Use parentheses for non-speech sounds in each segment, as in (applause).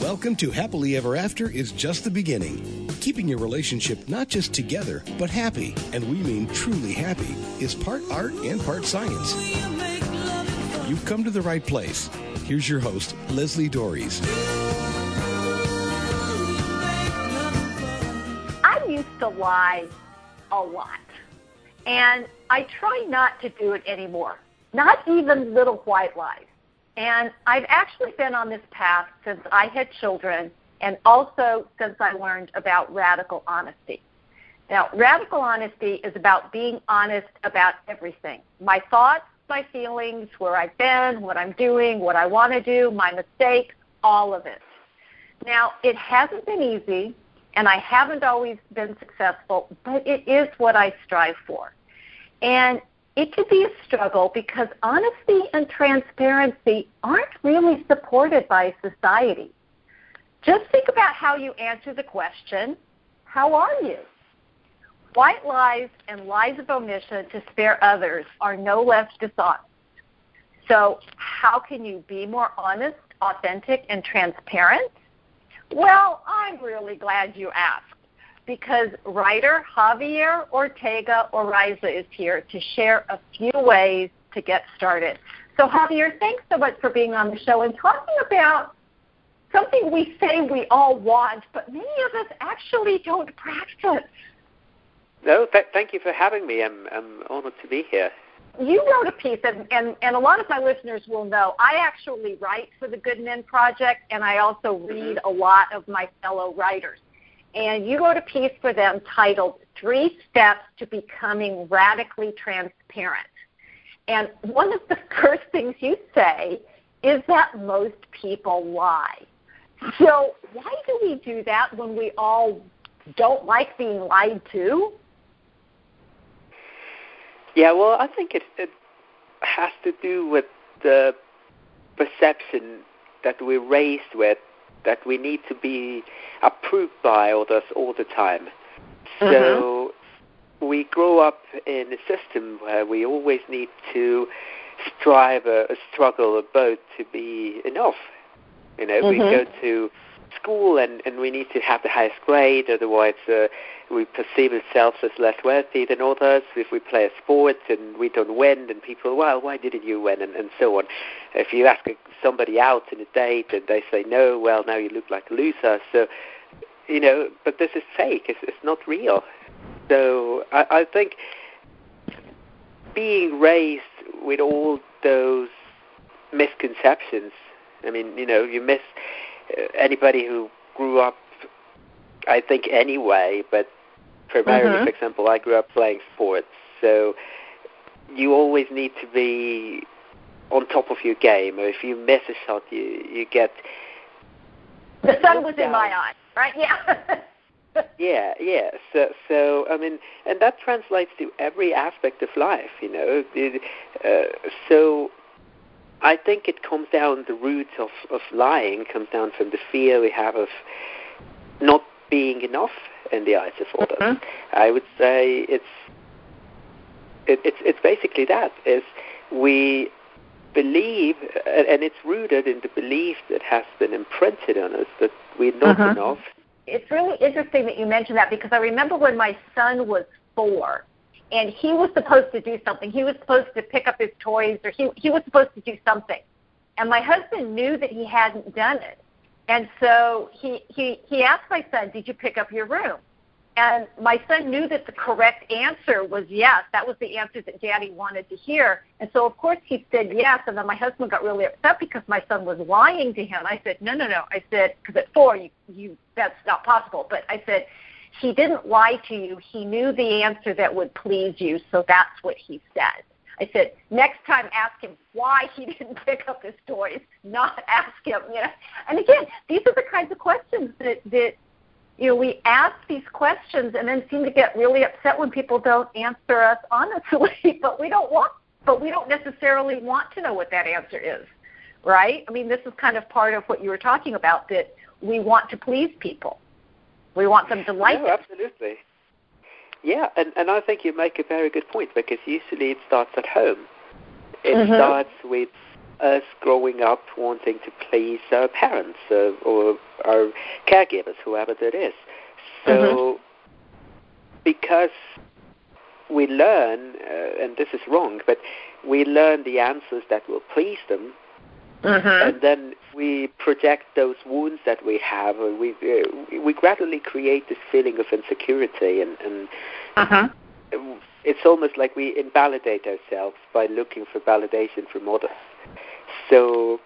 Welcome to Happily Ever After is just the beginning. Keeping your relationship not just together, but happy, and we mean truly happy, is part art and part science. You've come to the right place. Here's your host, Leslie Doares. I used to lie a lot, and I try not to do it anymore. Not even little white lies. And I've actually been on this path since I had children and also since I learned about radical honesty. Now, radical honesty is about being honest about everything my thoughts, my feelings, where I've been, what I'm doing, what I want to do, my mistakes, all of it. Now, it hasn't been easy, and I haven't always been successful, but it is what I strive for. And it could be a struggle because honesty and transparency aren't really supported by society. Just think about how you answer the question, How are you? White lies and lies of omission to spare others are no less dishonest. So, how can you be more honest, authentic, and transparent? Well, I'm really glad you asked because writer Javier Ortega Oriza is here to share a few ways to get started. So, Javier, thanks so much for being on the show and talking about something we say we all want, but many of us actually don't practice. No, th- thank you for having me. I'm, I'm honored to be here. You wrote a piece, and, and, and a lot of my listeners will know I actually write for the Good Men Project, and I also read mm-hmm. a lot of my fellow writers and you wrote a piece for them titled Three Steps to Becoming Radically Transparent. And one of the (laughs) first things you say is that most people lie. So, why do we do that when we all don't like being lied to? Yeah, well, I think it, it has to do with the perception that we're raised with that we need to be approved by others all the time. Mm-hmm. So we grow up in a system where we always need to strive a, a struggle, a boat to be enough. You know, mm-hmm. we go to school and, and we need to have the highest grade, otherwise uh, we perceive ourselves as less worthy than others. If we play a sport and we don't win, then people, well, why didn't you win, and, and so on. If you ask somebody out in a date and they say no, well, now you look like a loser. So, you know, but this is fake. It's, it's not real. So I, I think being raised with all those misconceptions. I mean, you know, you miss anybody who grew up, I think anyway, but primarily, mm-hmm. for example, I grew up playing sports, so you always need to be on top of your game, or if you miss a shot, you you get. The sun was down. in my eye, right? (laughs) Yeah. yeah, yeah. So, so I mean, and that translates to every aspect of life, you know. It, uh, so I think it comes down the root of, of lying comes down from the fear we have of not being enough in the eyes of others. Mm-hmm. I would say it's it, it's it's basically that is we believe and it's rooted in the belief that has been imprinted on us that we're not mm-hmm. enough. It's really interesting that you mentioned that because I remember when my son was four and he was supposed to do something. He was supposed to pick up his toys, or he he was supposed to do something, and my husband knew that he hadn't done it, and so he he he asked my son, "Did you pick up your room?" And my son knew that the correct answer was yes. That was the answer that Daddy wanted to hear, and so of course he said yes. And then my husband got really upset because my son was lying to him. I said, "No, no, no." I said, "Because at four, you you that's not possible." But I said he didn't lie to you. He knew the answer that would please you, so that's what he said. I said, next time ask him why he (laughs) didn't pick up his toys, not ask him, you know. And again, these are the kinds of questions that, that you know, we ask these questions and then seem to get really upset when people don't answer us honestly, (laughs) but we don't want but we don't necessarily want to know what that answer is. Right? I mean, this is kind of part of what you were talking about that we want to please people. We want them to like no, Absolutely. Yeah, and, and I think you make a very good point because usually it starts at home. It mm-hmm. starts with us growing up wanting to please our parents uh, or our caregivers, whoever that is. So, mm-hmm. because we learn, uh, and this is wrong, but we learn the answers that will please them, mm-hmm. and then we project those wounds that we have, and we uh, we gradually create this feeling of insecurity, and, and uh-huh. it's almost like we invalidate ourselves by looking for validation from others. So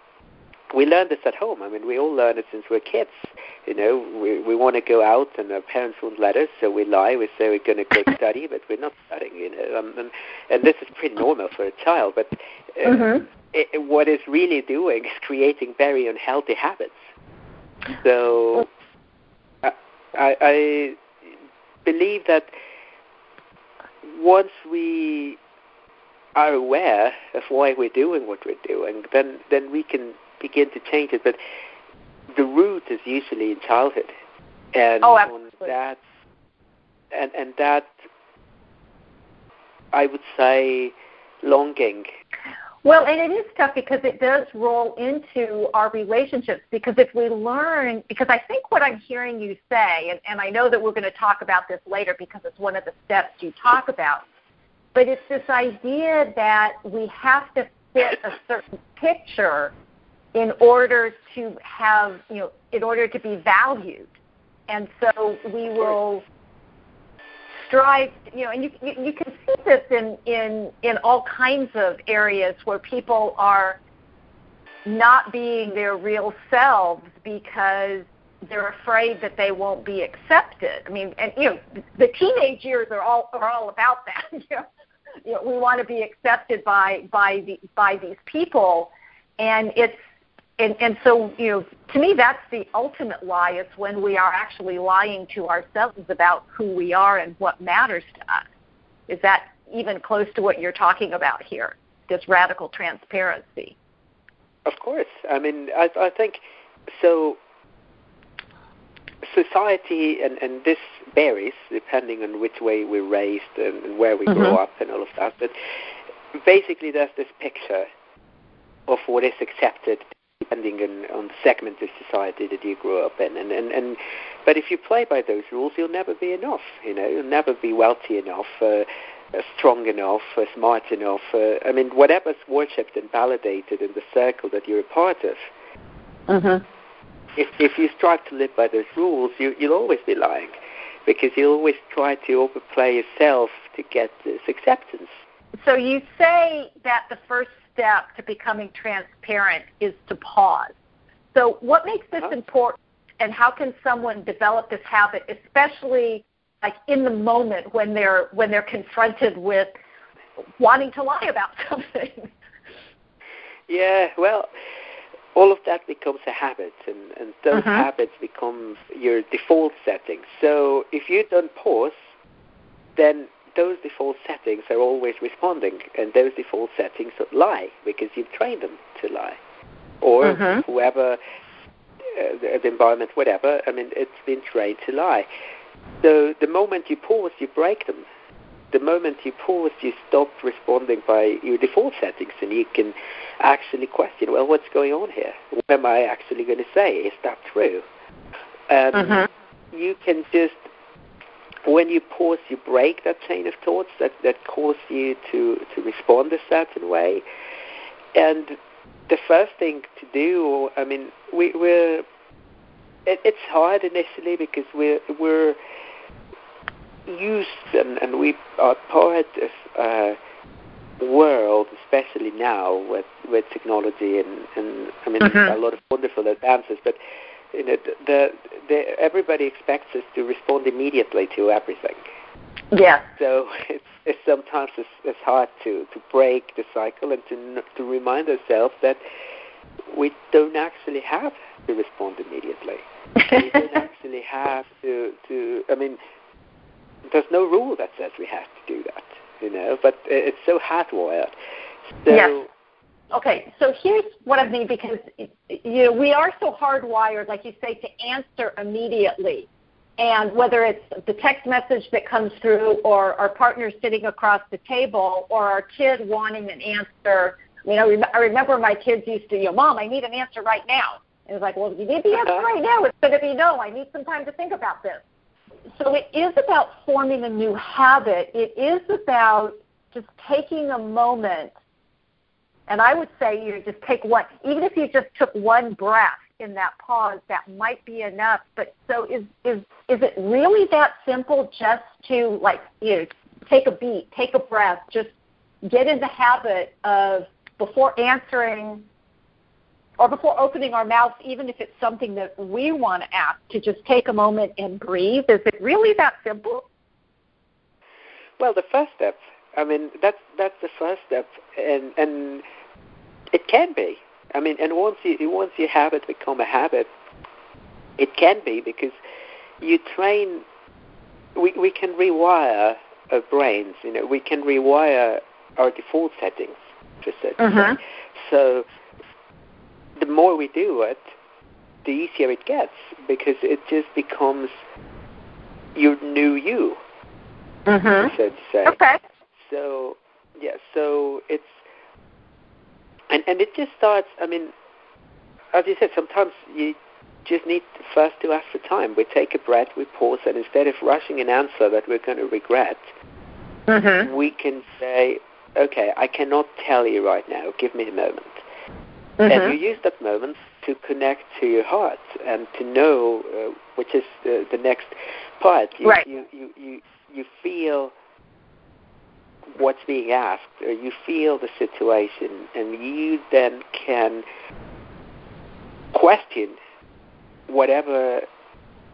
we learn this at home. I mean, we all learn it since we're kids. You know, we we want to go out, and our parents won't let us, so we lie. We say we're going to go (coughs) study, but we're not studying. You know, um, and and this is pretty normal for a child. But uh, mm-hmm. It, what it's really doing is creating very unhealthy habits. So I, I, believe that once we are aware of why we're doing what we're doing, then then we can begin to change it. But the root is usually in childhood, and oh, absolutely. that and and that I would say longing. Well, and it is tough because it does roll into our relationships. Because if we learn, because I think what I'm hearing you say, and, and I know that we're going to talk about this later because it's one of the steps you talk about, but it's this idea that we have to fit a certain picture in order to have, you know, in order to be valued. And so we will strive, you know, and you, you, you can see this in, in, in all kinds of areas where people are not being their real selves because they're afraid that they won't be accepted. I mean, and you know, the teenage years are all are all about (laughs) that. You know, you know we want to be accepted by by the by these people, and it's and, and so, you know, to me, that's the ultimate lie. It's when we are actually lying to ourselves about who we are and what matters to us. Is that even close to what you're talking about here? This radical transparency. Of course. I mean, I, I think so. Society, and, and this varies depending on which way we're raised and, and where we mm-hmm. grow up and all of that. But basically, there's this picture of what is accepted depending on, on the segment of society that you grew up in. And, and, and but if you play by those rules, you'll never be enough. You know, you'll never be wealthy enough, uh, uh, strong enough, uh, smart enough. Uh, I mean, whatever's worshipped and validated in the circle that you're a part of. Mm-hmm. If if you strive to live by those rules, you you'll always be lying, because you'll always try to overplay yourself to get this acceptance. So you say that the first step to becoming transparent is to pause. So, what makes this important, and how can someone develop this habit, especially like in the moment when they're when they're confronted with wanting to lie about (laughs) something? Yeah, well, all of that becomes a habit, and, and those mm-hmm. habits become your default setting. So if you don't pause, then those default settings are always responding, and those default settings lie because you've trained them to lie, or mm-hmm. whoever, uh, the, the environment, whatever. I mean, it's been trained to lie. So the moment you pause, you break them. The moment you pause, you stop responding by your default settings, and you can actually question, well, what's going on here? What am I actually going to say? Is that true? And mm-hmm. you can just when you pause, you break that chain of thoughts that, that cause you to, to respond a certain way. And the first thing to do, I mean, we, we're, it, it's hard initially because we're, we're used and, and we are part of a world, especially now with, with technology and, and I mean, mm-hmm. a lot of wonderful advances, but you know, the, the, everybody expects us to respond immediately to everything. Yeah. So (laughs) it's, it's sometimes it's, it's hard to, to break the cycle and to to remind ourselves that we don't actually have to respond immediately. we don't (laughs) actually have to to. I mean, there's no rule that says we have to do that. You know, but it's so hardwired. So yes okay, so here's what I mean because you know we are so hardwired, like you say, to answer immediately. And whether it's the text message that comes through, or our partner sitting across the table, or our kid wanting an answer You know, I remember my kids used to, you know, Mom, I need an answer right now. And it's like, well, if you need the answer uh-huh. right now, it's going to be no. I need some time to think about this. So it is about forming a new habit. It is about just taking a moment. And I would say you know, just take one, even if you just took one breath in that pause, that might be enough. But so is is is it really that simple? Just to like you know, take a beat, take a breath, just get in the habit of before answering or before opening our mouths, even if it's something that we want to ask, to just take a moment and breathe? Is it really that simple? Well, the first step. I mean, that's that's the first step, and and it can be. I mean, and once you once your habit become a habit, it can be because you train. We we can rewire our brains. You know, we can rewire our default settings. Just said. Mm-hmm. So the more we do it, the easier it gets because it just becomes your new you, mm-hmm. so to say. Okay. So yeah, so it's and and it just starts. I mean, as you said, sometimes you just need first to ask for time. We take a breath, we pause, and instead of rushing an answer that we're going to regret, mm-hmm. we can say, "Okay, I cannot tell you right now. Give me a moment." Mm-hmm. And you use that moment to connect to your heart and to know, uh, which is uh, the next part. You, right. you, you, you, you feel what's being asked, or you feel the situation, and you then can question whatever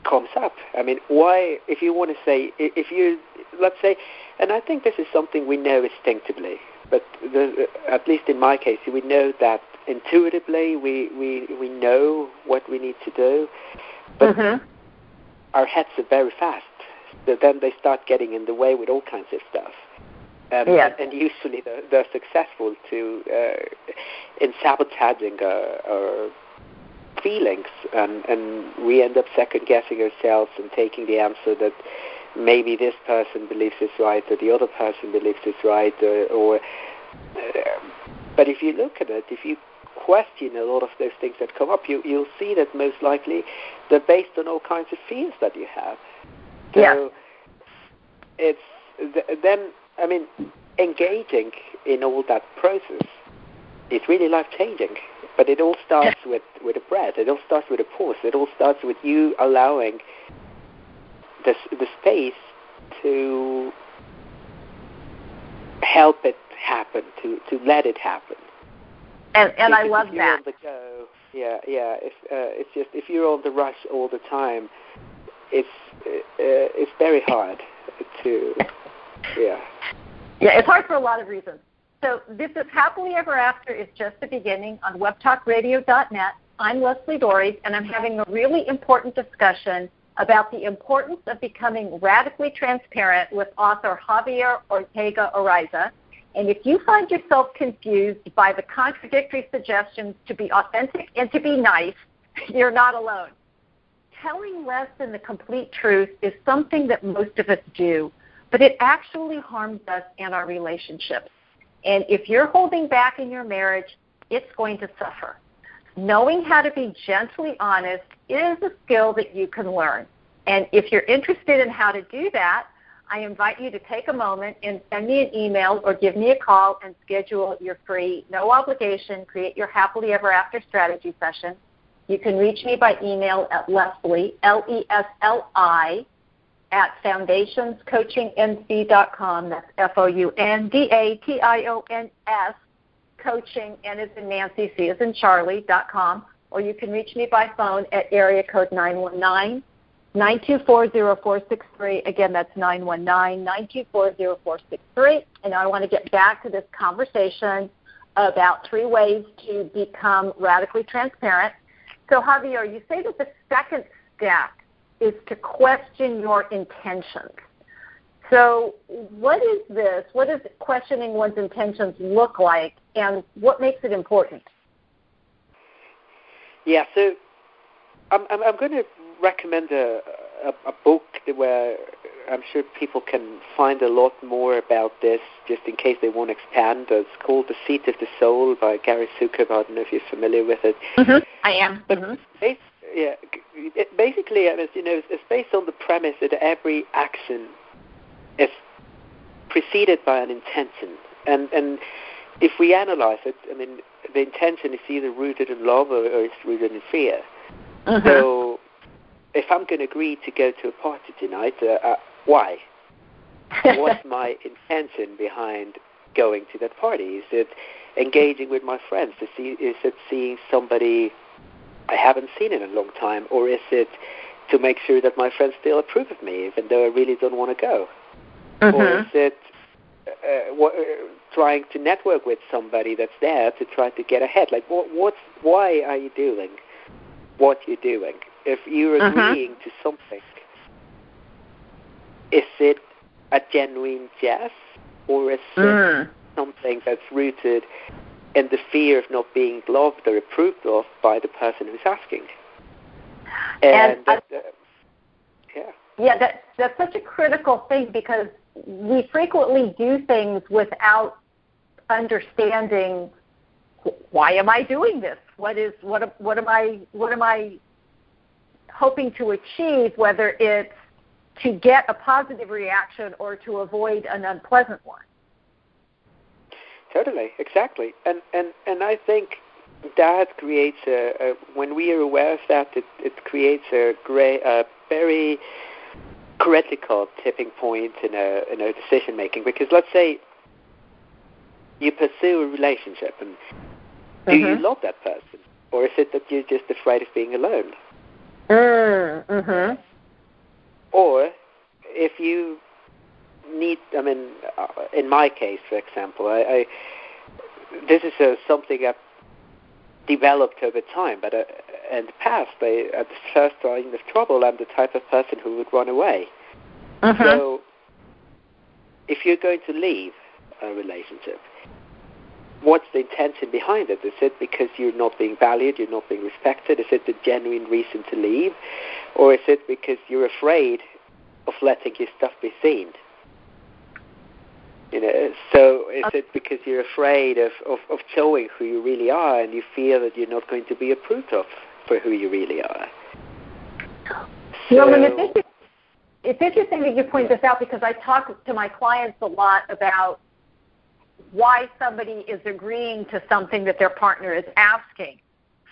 comes up. I mean, why, if you want to say, if you, let's say, and I think this is something we know instinctively, but the, at least in my case, we know that intuitively we, we, we know what we need to do, but mm-hmm. our heads are very fast. So then they start getting in the way with all kinds of stuff. Um, yes. and, and usually they're, they're successful to uh, in sabotaging our, our feelings, and, and we end up second guessing ourselves and taking the answer that maybe this person believes is right or the other person believes is right, or, or uh, but if you look at it, if you question a lot of those things that come up, you, you'll see that most likely they're based on all kinds of fears that you have. So yeah. it's then, I mean, engaging in all that process is really life changing. But it all starts with, with a breath. It all starts with a pause. It all starts with you allowing the, the space to help it happen, to, to let it happen. And and I love if you're that. On the go, yeah, yeah. If uh, it's just if you're on the rush all the time, it's uh, it's very hard to, yeah. Yeah, it's hard for a lot of reasons. So this is Happily Ever After is just the beginning on webtalkradio.net. I'm Leslie Doares, and I'm having a really important discussion about the importance of becoming radically transparent with author Javier Ortega Ariza. And if you find yourself confused by the contradictory suggestions to be authentic and to be nice, (laughs) you're not alone. Telling less than the complete truth is something that most of us do, but it actually harms us and our relationships. And if you're holding back in your marriage, it's going to suffer. Knowing how to be gently honest is a skill that you can learn. And if you're interested in how to do that, I invite you to take a moment and send me an email or give me a call and schedule your free, no obligation, create your happily ever after strategy session. You can reach me by email at Leslie, L-E-S-L-I, at foundationscoachingnc.com. That's F-O-U-N-D-A-T-I-O-N-S, coaching, N is in Nancy, C is in Charlie.com. Or you can reach me by phone at area code 919 9240463. Again, that's 919 9240463. And I want to get back to this conversation about three ways to become radically transparent. So, Javier, you say that the second step is to question your intentions. So, what is this? What does questioning one's intentions look like, and what makes it important? Yeah, so I'm, I'm, I'm going to recommend a, a, a book where I'm sure people can find a lot more about this just in case they want to expand. It's called The Seat of the Soul by Gary Zukav. I don't know if you're familiar with it. Mm-hmm. I am. But mm-hmm. Yeah, it basically, as you know, it's based on the premise that every action is preceded by an intention, and and if we analyze it, I mean, the intention is either rooted in love or, or it's rooted in fear. Mm-hmm. So, if I'm going to agree to go to a party tonight, uh, uh, why? (laughs) What's my intention behind going to that party? Is it engaging with my friends? Is it seeing somebody I haven't seen in a long time, or is it to make sure that my friends still approve of me, even though I really don't want to go? Mm-hmm. Or is it uh, what, uh, trying to network with somebody that's there to try to get ahead? Like, what, what's why are you doing what you're doing? If you're Mhm. agreeing to something, is it a genuine yes, or is it Mm. something that's rooted in the fear of not being loved or approved of by the person who's asking? And that, uh, yeah. Yeah, that that's such a critical thing because we frequently do things without understanding why am I doing this? What is what what am I what am I hoping to achieve whether it's to get a positive reaction or to avoid an unpleasant one. Totally, exactly, and and and I think that creates a, a when we are aware of that, it it creates a great, a very critical tipping point in a in a decision making. Because let's say you pursue a relationship, and do you Mhm. love that person, or is it that you're just afraid of being alone? Mm, mhm. Or if you need, I mean, uh, in my case, for example, I, I this is uh, something I've developed over time. But uh, in the past, I, at the first sign of trouble, I'm the type of person who would run away. Mhm. So, if you're going to leave a relationship, what's the intention behind it? Is it because you're not being valued, you're not being respected? Is it the genuine reason to leave? Or is it because you're afraid of letting your stuff be seen? You know, so is it because you're afraid of, of, of showing who you really are and you fear that you're not going to be approved of for who you really are? Well, and it's, So- inter- it's interesting that you point this out because I talk to my clients a lot about why somebody is agreeing to something that their partner is asking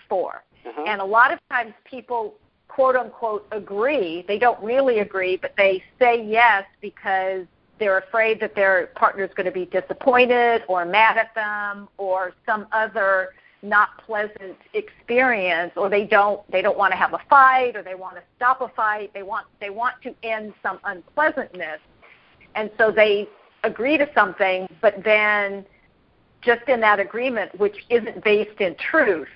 for. Uh-huh. And a lot of times people quote unquote agree. They don't really agree, but they say yes because they're afraid that their partner is going to be disappointed or mad at them or some other not pleasant experience or they don't they don't want to have a fight or they want to stop a fight. They want they want to end some unpleasantness. And so they agree to something but then just in that agreement which isn't based in truth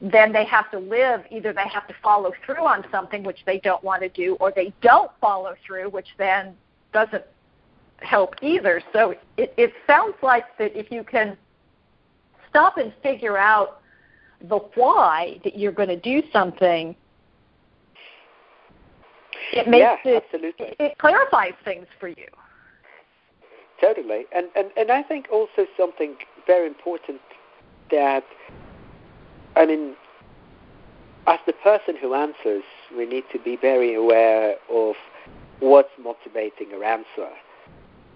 then they have to live either they have to follow through on something which they don't want to do or they don't follow through which then doesn't help either so it, it sounds like that if you can stop and figure out the why that you're going to do something it makes yeah, it absolutely. it clarifies things for you Totally, and, and and I think also something very important that I mean, as the person who answers, we need to be very aware of what's motivating our answer.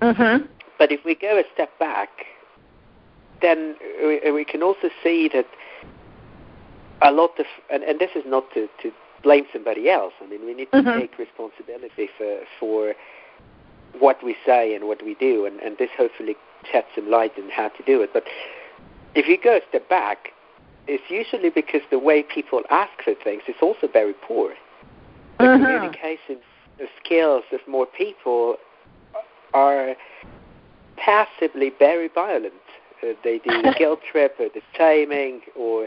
Mhm But if we go a step back, then we, we can also see that a lot of, and, and this is not to, to blame somebody else. I mean, we need to Mhm. take responsibility for for what we say and what we do, and, and this hopefully sheds some light on how to do it. But if you go a step back, it's usually because the way people ask for things is also very poor. The Mhm. communication skills of more people are passively very violent. Uh, they do the (laughs) guilt trip or the shaming, or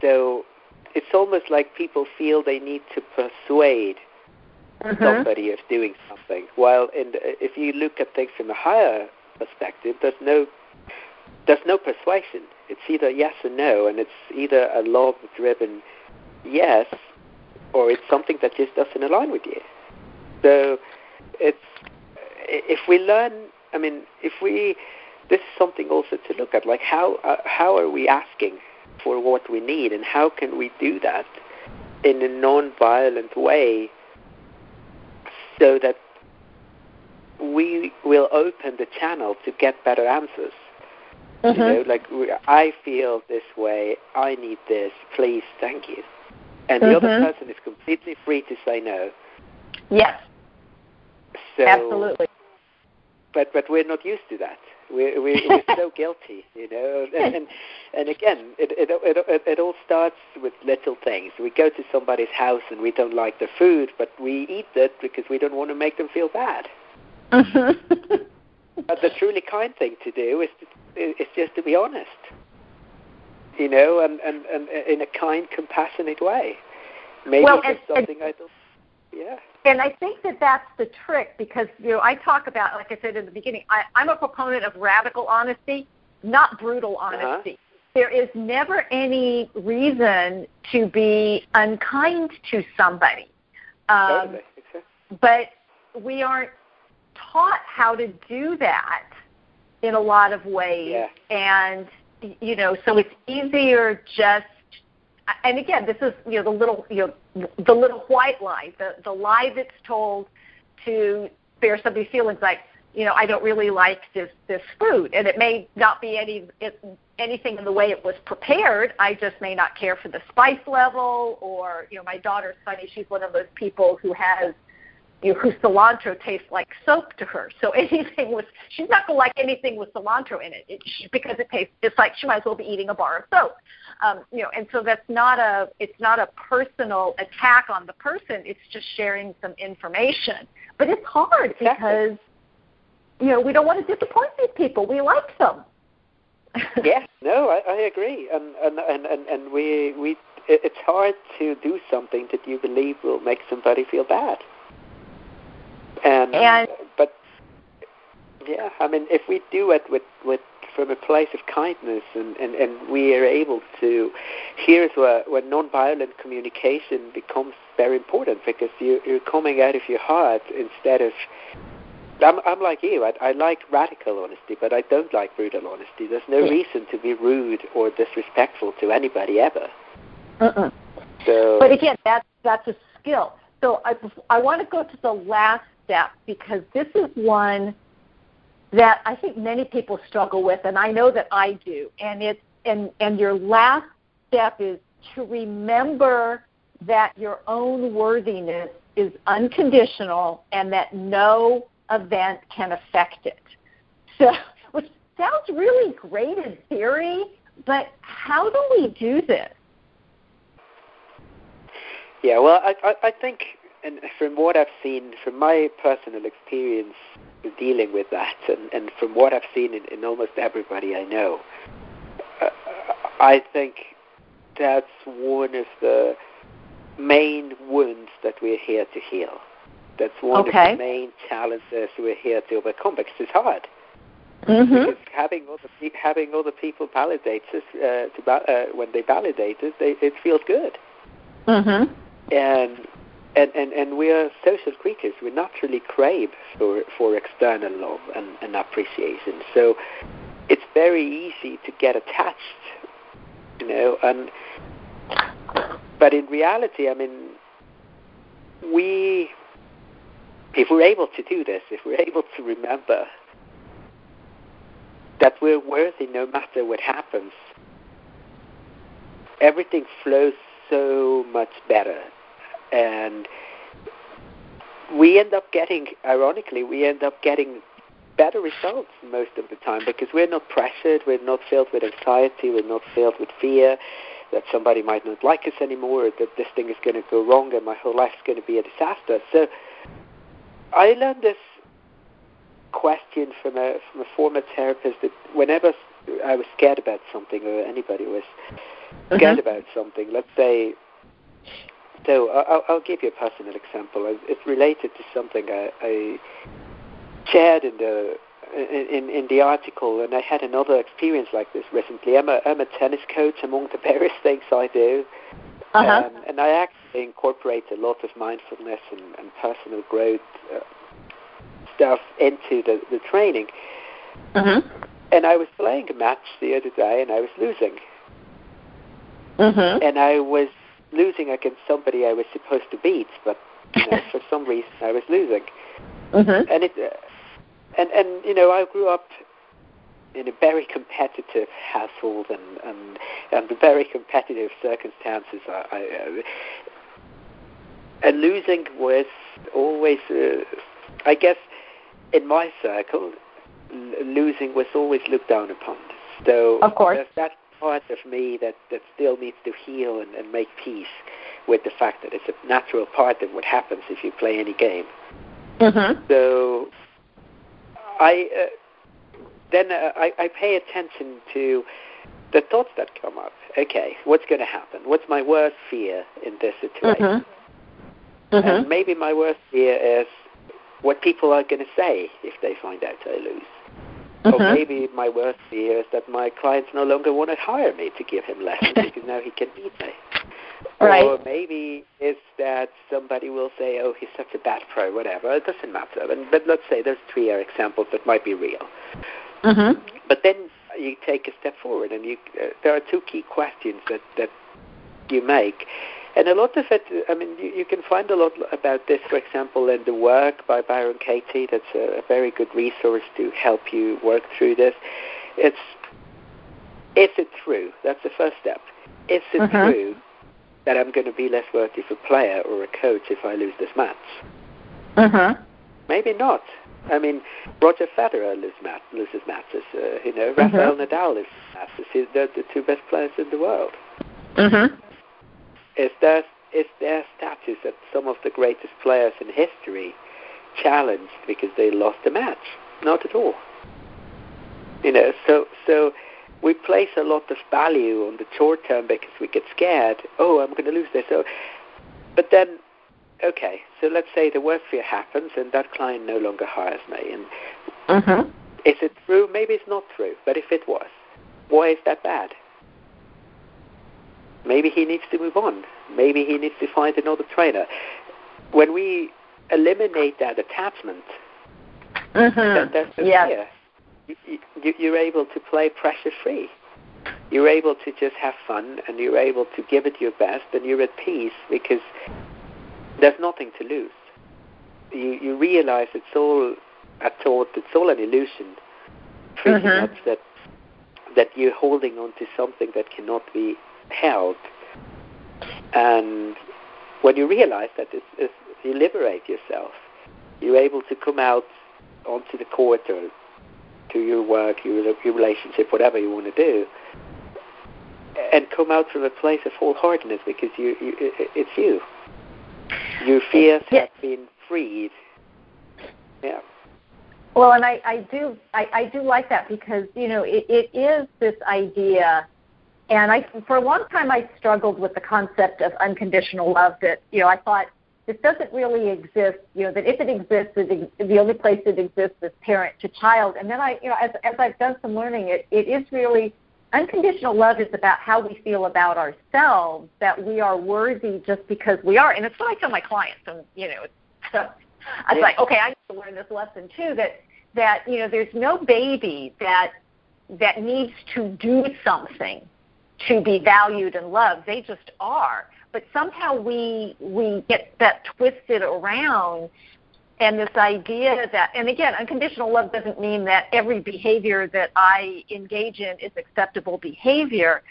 so it's almost like people feel they need to persuade Mhm. somebody of doing something. While in the, if you look at things from a higher perspective, there's no there's no persuasion. It's either yes or no, and it's either a love-driven yes, or it's something that just doesn't align with you. So it's if we learn, I mean, if we, this is something also to look at. Like how uh, how are we asking for what we need, and how can we do that in a non-violent way, so that we will open the channel to get better answers. Mm-hmm. You know, like I feel this way. I need this. Please, thank you. And the mm-hmm. other person is completely free to say no. Yes. So, Absolutely. But but we're not used to that. We're we're, we're (laughs) so guilty, you know. And and, and again, it, it it it all starts with little things. We go to somebody's house and we don't like the food, but we eat it because we don't want to make them feel bad. (laughs) But the truly kind thing to do is to, is just to be honest, you know, and, and, and in a kind, compassionate way. Maybe well, and, something and, I don't. Yeah. And I think that that's the trick because you know I talk about, like I said in the beginning, I, I'm a proponent of radical honesty, not brutal honesty. Uh-huh. There is never any reason to be unkind to somebody. Um, totally. But we aren't taught how to do that in a lot of ways yeah. and you know so it's easier just and again this is you know the little you know the little white lie the the lie that's told to spare somebody's feelings like you know I don't really like this this food. And it may not be any it, anything in the way it was prepared. I just may not care for the spice level or you know my daughter's funny. She's one of those people who has you know, whose cilantro tastes like soap to her. So (laughs) anything with she's not gonna like anything with cilantro in it, it because it tastes it's like she might as well be eating a bar of soap. Um, you know, and so that's not a it's not a personal attack on the person. It's just sharing some information. But it's hard exactly. because you know we don't want to disappoint these people. We like them. (laughs) yes, no, I, I agree, and and and and, and we we it's hard to do something that you believe will make somebody feel bad. And, and but yeah, I mean, if we do it with with from a place of kindness, and and and we are able to, here's where where nonviolent communication becomes very important because you you're coming out of your heart instead of. I'm I'm like you. I, I like radical honesty, but I don't like brutal honesty. There's no reason to be rude or disrespectful to anybody ever. Uh-uh. So, but again, that's that's a skill. So I I want to go to the last step because this is one that I think many people struggle with, and I know that I do. And it's and and your last step is to remember that your own worthiness is unconditional and that no event can affect it. So, which sounds really great in theory, but how do we do this? Yeah, well, I, I, I think and from what I've seen, from my personal experience dealing with that, and, and from what I've seen in, in almost everybody I know, uh, I think that's one of the main wounds that we're here to heal. That's one okay. of the main challenges we're here to overcome because it's hard. Mm-hmm. Because having other having other people validate us uh, to, uh, when they validate it, they, it feels good. Mm-hmm. And and, and, and we are social creatures. We naturally crave for, for external love and, and appreciation. So it's very easy to get attached, you know. And but in reality, I mean, we, if we're able to do this, if we're able to remember that we're worthy no matter what happens, everything flows so much better and we end up getting, ironically, we end up getting better results most of the time because we're not pressured, we're not filled with anxiety, we're not filled with fear that somebody might not like us anymore, or that this thing is going to go wrong and my whole life is going to be a disaster. So I learned this question from a from a former therapist that whenever I was scared about something or anybody was scared mm-hmm. about something, let's say so I'll, I'll give you a personal example. It's related to something I, I shared in the in, in the article, and I had another experience like this recently. I'm a, I'm a tennis coach among the various things I do, uh-huh. um, and I actually incorporate a lot of mindfulness and, and personal growth uh, stuff into the, the training. Mm-hmm. And I was playing a match the other day, and I was losing. Mm-hmm. And I was losing against somebody I was supposed to beat, but you know, (laughs) for some reason I was losing. Mm-hmm. And it, uh, and and you know, I grew up in a very competitive household and and and very competitive circumstances. I, I uh, and losing was always, uh, I guess, in my circle, l- losing was always looked down upon. So Of course. that part of me that that still needs to heal and, and make peace with the fact that it's a natural part of what happens if you play any game. Mm-hmm. So I uh, then uh, I, I pay attention to the thoughts that come up. Okay, what's going to happen? What's my worst fear in this situation? Mm-hmm. And Mm-hmm. maybe my worst fear is what people are going to say if they find out I lose. (laughs) Or Mhm. maybe my worst fear is that my clients no longer want to hire me to give him lessons (laughs) because now he can beat me. Right. Or maybe it's that somebody will say, "Oh, he's such a bad pro," whatever. It doesn't matter. And, but let's say those three are examples that might be real. Mm-hmm. But then you take a step forward, and you, uh, there are two key questions that that you make, and a lot of it. I mean, you, you can find a lot about this, for example, in the work by Byron Katie. That's a, a very good resource to help you work through this. It's is it true? That's the first step. Is it Mhm. true that I'm going to be less worthy of a player or a coach if I lose this match? Mm-hmm. Maybe not. I mean, Roger Federer loses, mat- loses matches. Uh, you know, Rafael Nadal loses matches. He's, they're the two best players in the world. Mm-hmm. Is their is their status as some of the greatest players in history challenged because they lost a match? Not at all. You know, so so we place a lot of value on the short term because we get scared. Oh, I'm going to lose this. So, but then okay, so let's say the worst fear happens and that client no longer hires me. And Mm-hmm. is it true? Maybe it's not true. But if it was, why is that bad? Maybe he needs to move on. Maybe he needs to find another trainer. When we eliminate that attachment, Mm-hmm. no Yes. fear. You, you, you're able to play pressure free. You're able to just have fun and you're able to give it your best and you're at peace because there's nothing to lose. You, you realize it's all a thought, it's all an illusion, pretty Mhm. much that that you're holding on to something that cannot be held. And when you realize that, it's, it's, you liberate yourself. You're able to come out onto the court or to your work, your, your relationship, whatever you want to do, and come out from a place of wholeheartedness because you, you it, it's you. Your fears Yeah. have been freed. Yeah. Well, and I, I do I, I do like that because you know it, it is this idea, and I for a long time I struggled with the concept of unconditional love. That you know I thought this doesn't really exist. You know that if it exists, it, the only place it exists is parent to child. And then I you know as as I've done some learning, it it is really unconditional love is about how we feel about ourselves. That we are worthy just because we are, and it's what I tell my clients. And you know. So, I was like, okay, I need to learn this lesson too. That that you know, there's no baby that that needs to do something to be valued and loved. They just are. But somehow we we get that twisted around and this idea that and again unconditional love doesn't mean that every behavior that i engage in is acceptable behavior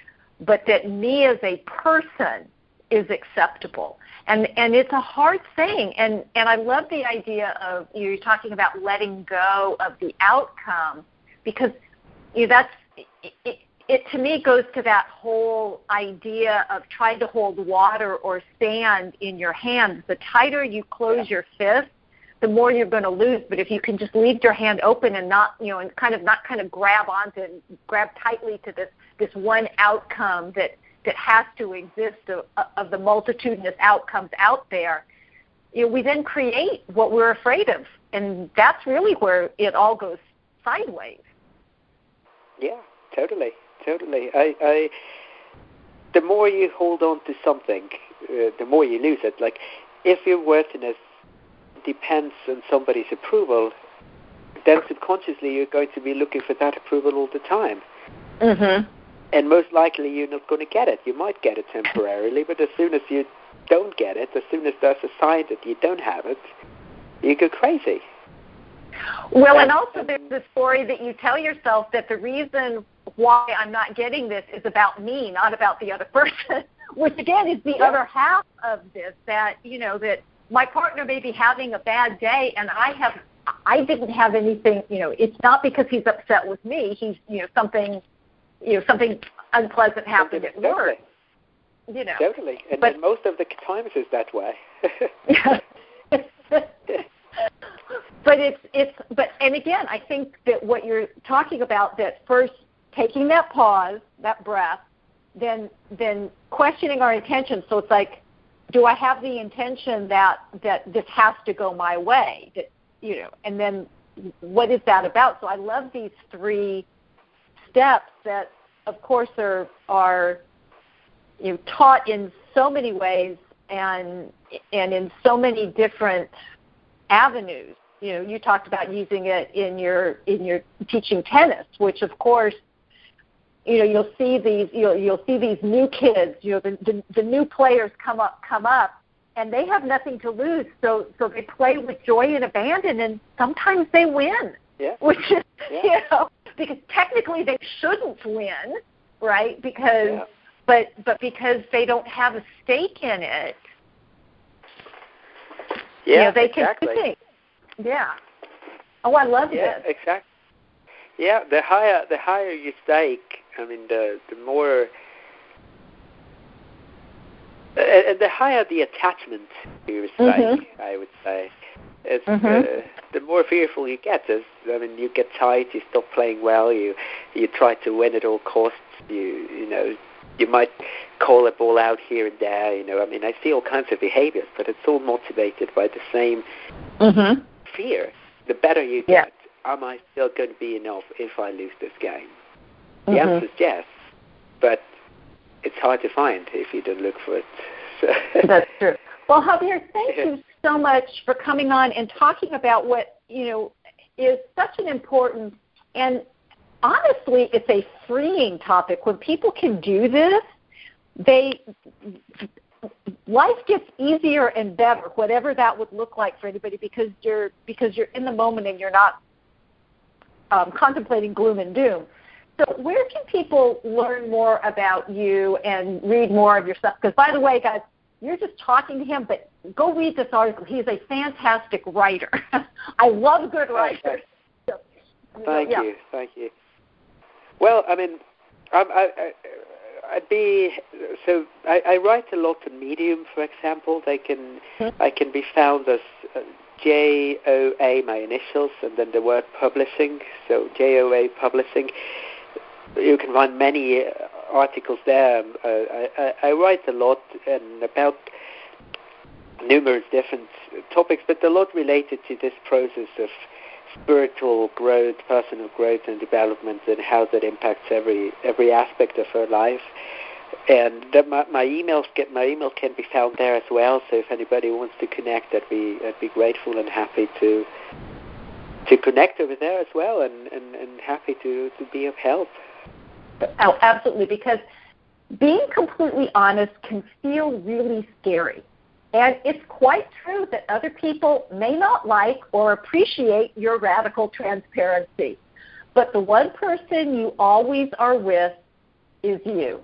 but that me as a person is acceptable and and it's a hard thing and and i love the idea of you're talking about letting go of the outcome because you know, that's it, it, to me goes to that whole idea of trying to hold water or sand in your hands. The tighter you close your fist the more you're going to lose. But if you can just leave your hand open and not you know and kind of not kind of grab onto and grab tightly to this this one outcome that that has to exist of, of the multitudinous outcomes out there, you know, we then create what we're afraid of, and that's really where it all goes sideways. Yeah, totally, totally. I, I, the more you hold on to something, uh, the more you lose it. Like, if your worthiness depends on somebody's approval, then subconsciously you're going to be looking for that approval all the time. Mm-hmm. And most likely you're not going to get it. You might get it temporarily, but as soon as you don't get it, as soon as there's a sign that you don't have it, you go crazy. Well, and also there's the story that you tell yourself that the reason why I'm not getting this is about me, not about the other (laughs) person, which again is the Yeah. other half of this that, you know, that my partner may be having a bad day and I have I didn't have anything, you know, it's not because he's upset with me. He's, you know, something you know, something unpleasant happened at work. You know. Totally. And, But- most of the times it's that way. (laughs) But it's it's but and again, I think that what you're talking about that first taking that pause, that breath, then then questioning our intention. So it's like, do I have the intention that that this has to go my way? That you know, and then what is that about? So I love these three steps that of course are are you know, taught in so many ways and and in so many different avenues. You know, you talked about using it in your in your teaching tennis, which of course, you know, you'll see these you'll you'll see these new kids, you know, the the, the new players come up come up and they have nothing to lose, so so they play with joy and abandon and sometimes they win. yeah. Which is (laughs) Yeah. you know, because technically they shouldn't win, right? Because Yeah. but but because they don't have a stake in it, Yeah, you know, they exactly. can think. Yeah. Oh, I love Yeah, this. exactly. Yeah, the higher the higher you stake, I mean, the the more, and the higher the attachment to your stake, Mhm. I would say. It's Mhm. uh, the more fearful you get. As I mean, you get tight, you stop playing well, you you try to win at all costs. You you know, you might call a ball out here and there. You know, I mean, I see all kinds of behaviors, but it's all motivated by the same Mhm. fear. The better you Yeah. get, am I still going to be enough if I lose this game? The Mhm. answer is yes, but it's hard to find if you don't look for it. So (laughs) That's true. Well, Javier, thank Yeah. you so much for coming on and talking about what, you know, is such an important and honestly, it's a freeing topic. When people can do this, they life gets easier and better, whatever that would look like for anybody because you're because you're in the moment and you're not um, contemplating gloom and doom. So where can people learn more about you and read more of your stuff? Because by the way, guys, you're just talking to him, but go read this article. He's a fantastic writer. (laughs) I love good writers. So, thank yeah. you, thank you. Well, I mean, I'm, I, I, I'd be so. I, I write a lot on Medium, for example. They can Mhm. I can be found as uh, J O A, my initials, and then the word publishing. So J O A publishing. You can find many uh, articles there. Um, Uh, I, I, I write a lot and about numerous different topics, but a lot related to this process of spiritual growth, personal growth and development, and how that impacts every every aspect of her life. And my, my emails get my email can be found there as well. So if anybody wants to connect, I'd be I'd be grateful and happy to to connect over there as well, and, and, and happy to, to be of help. Oh, absolutely, because being completely honest can feel really scary. And it's quite true that other people may not like or appreciate your radical transparency. But the one person you always are with is you.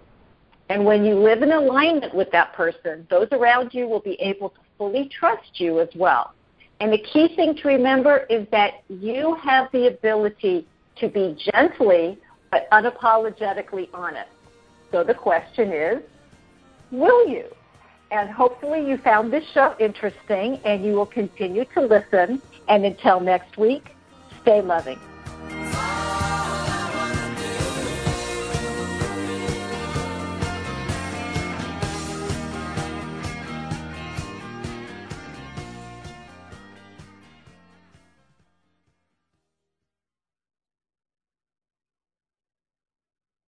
And when you live in alignment with that person, those around you will be able to fully trust you as well. And the key thing to remember is that you have the ability to be gently but unapologetically honest. So the question is, will you? And hopefully you found this show interesting and you will continue to listen. And until next week, stay loving.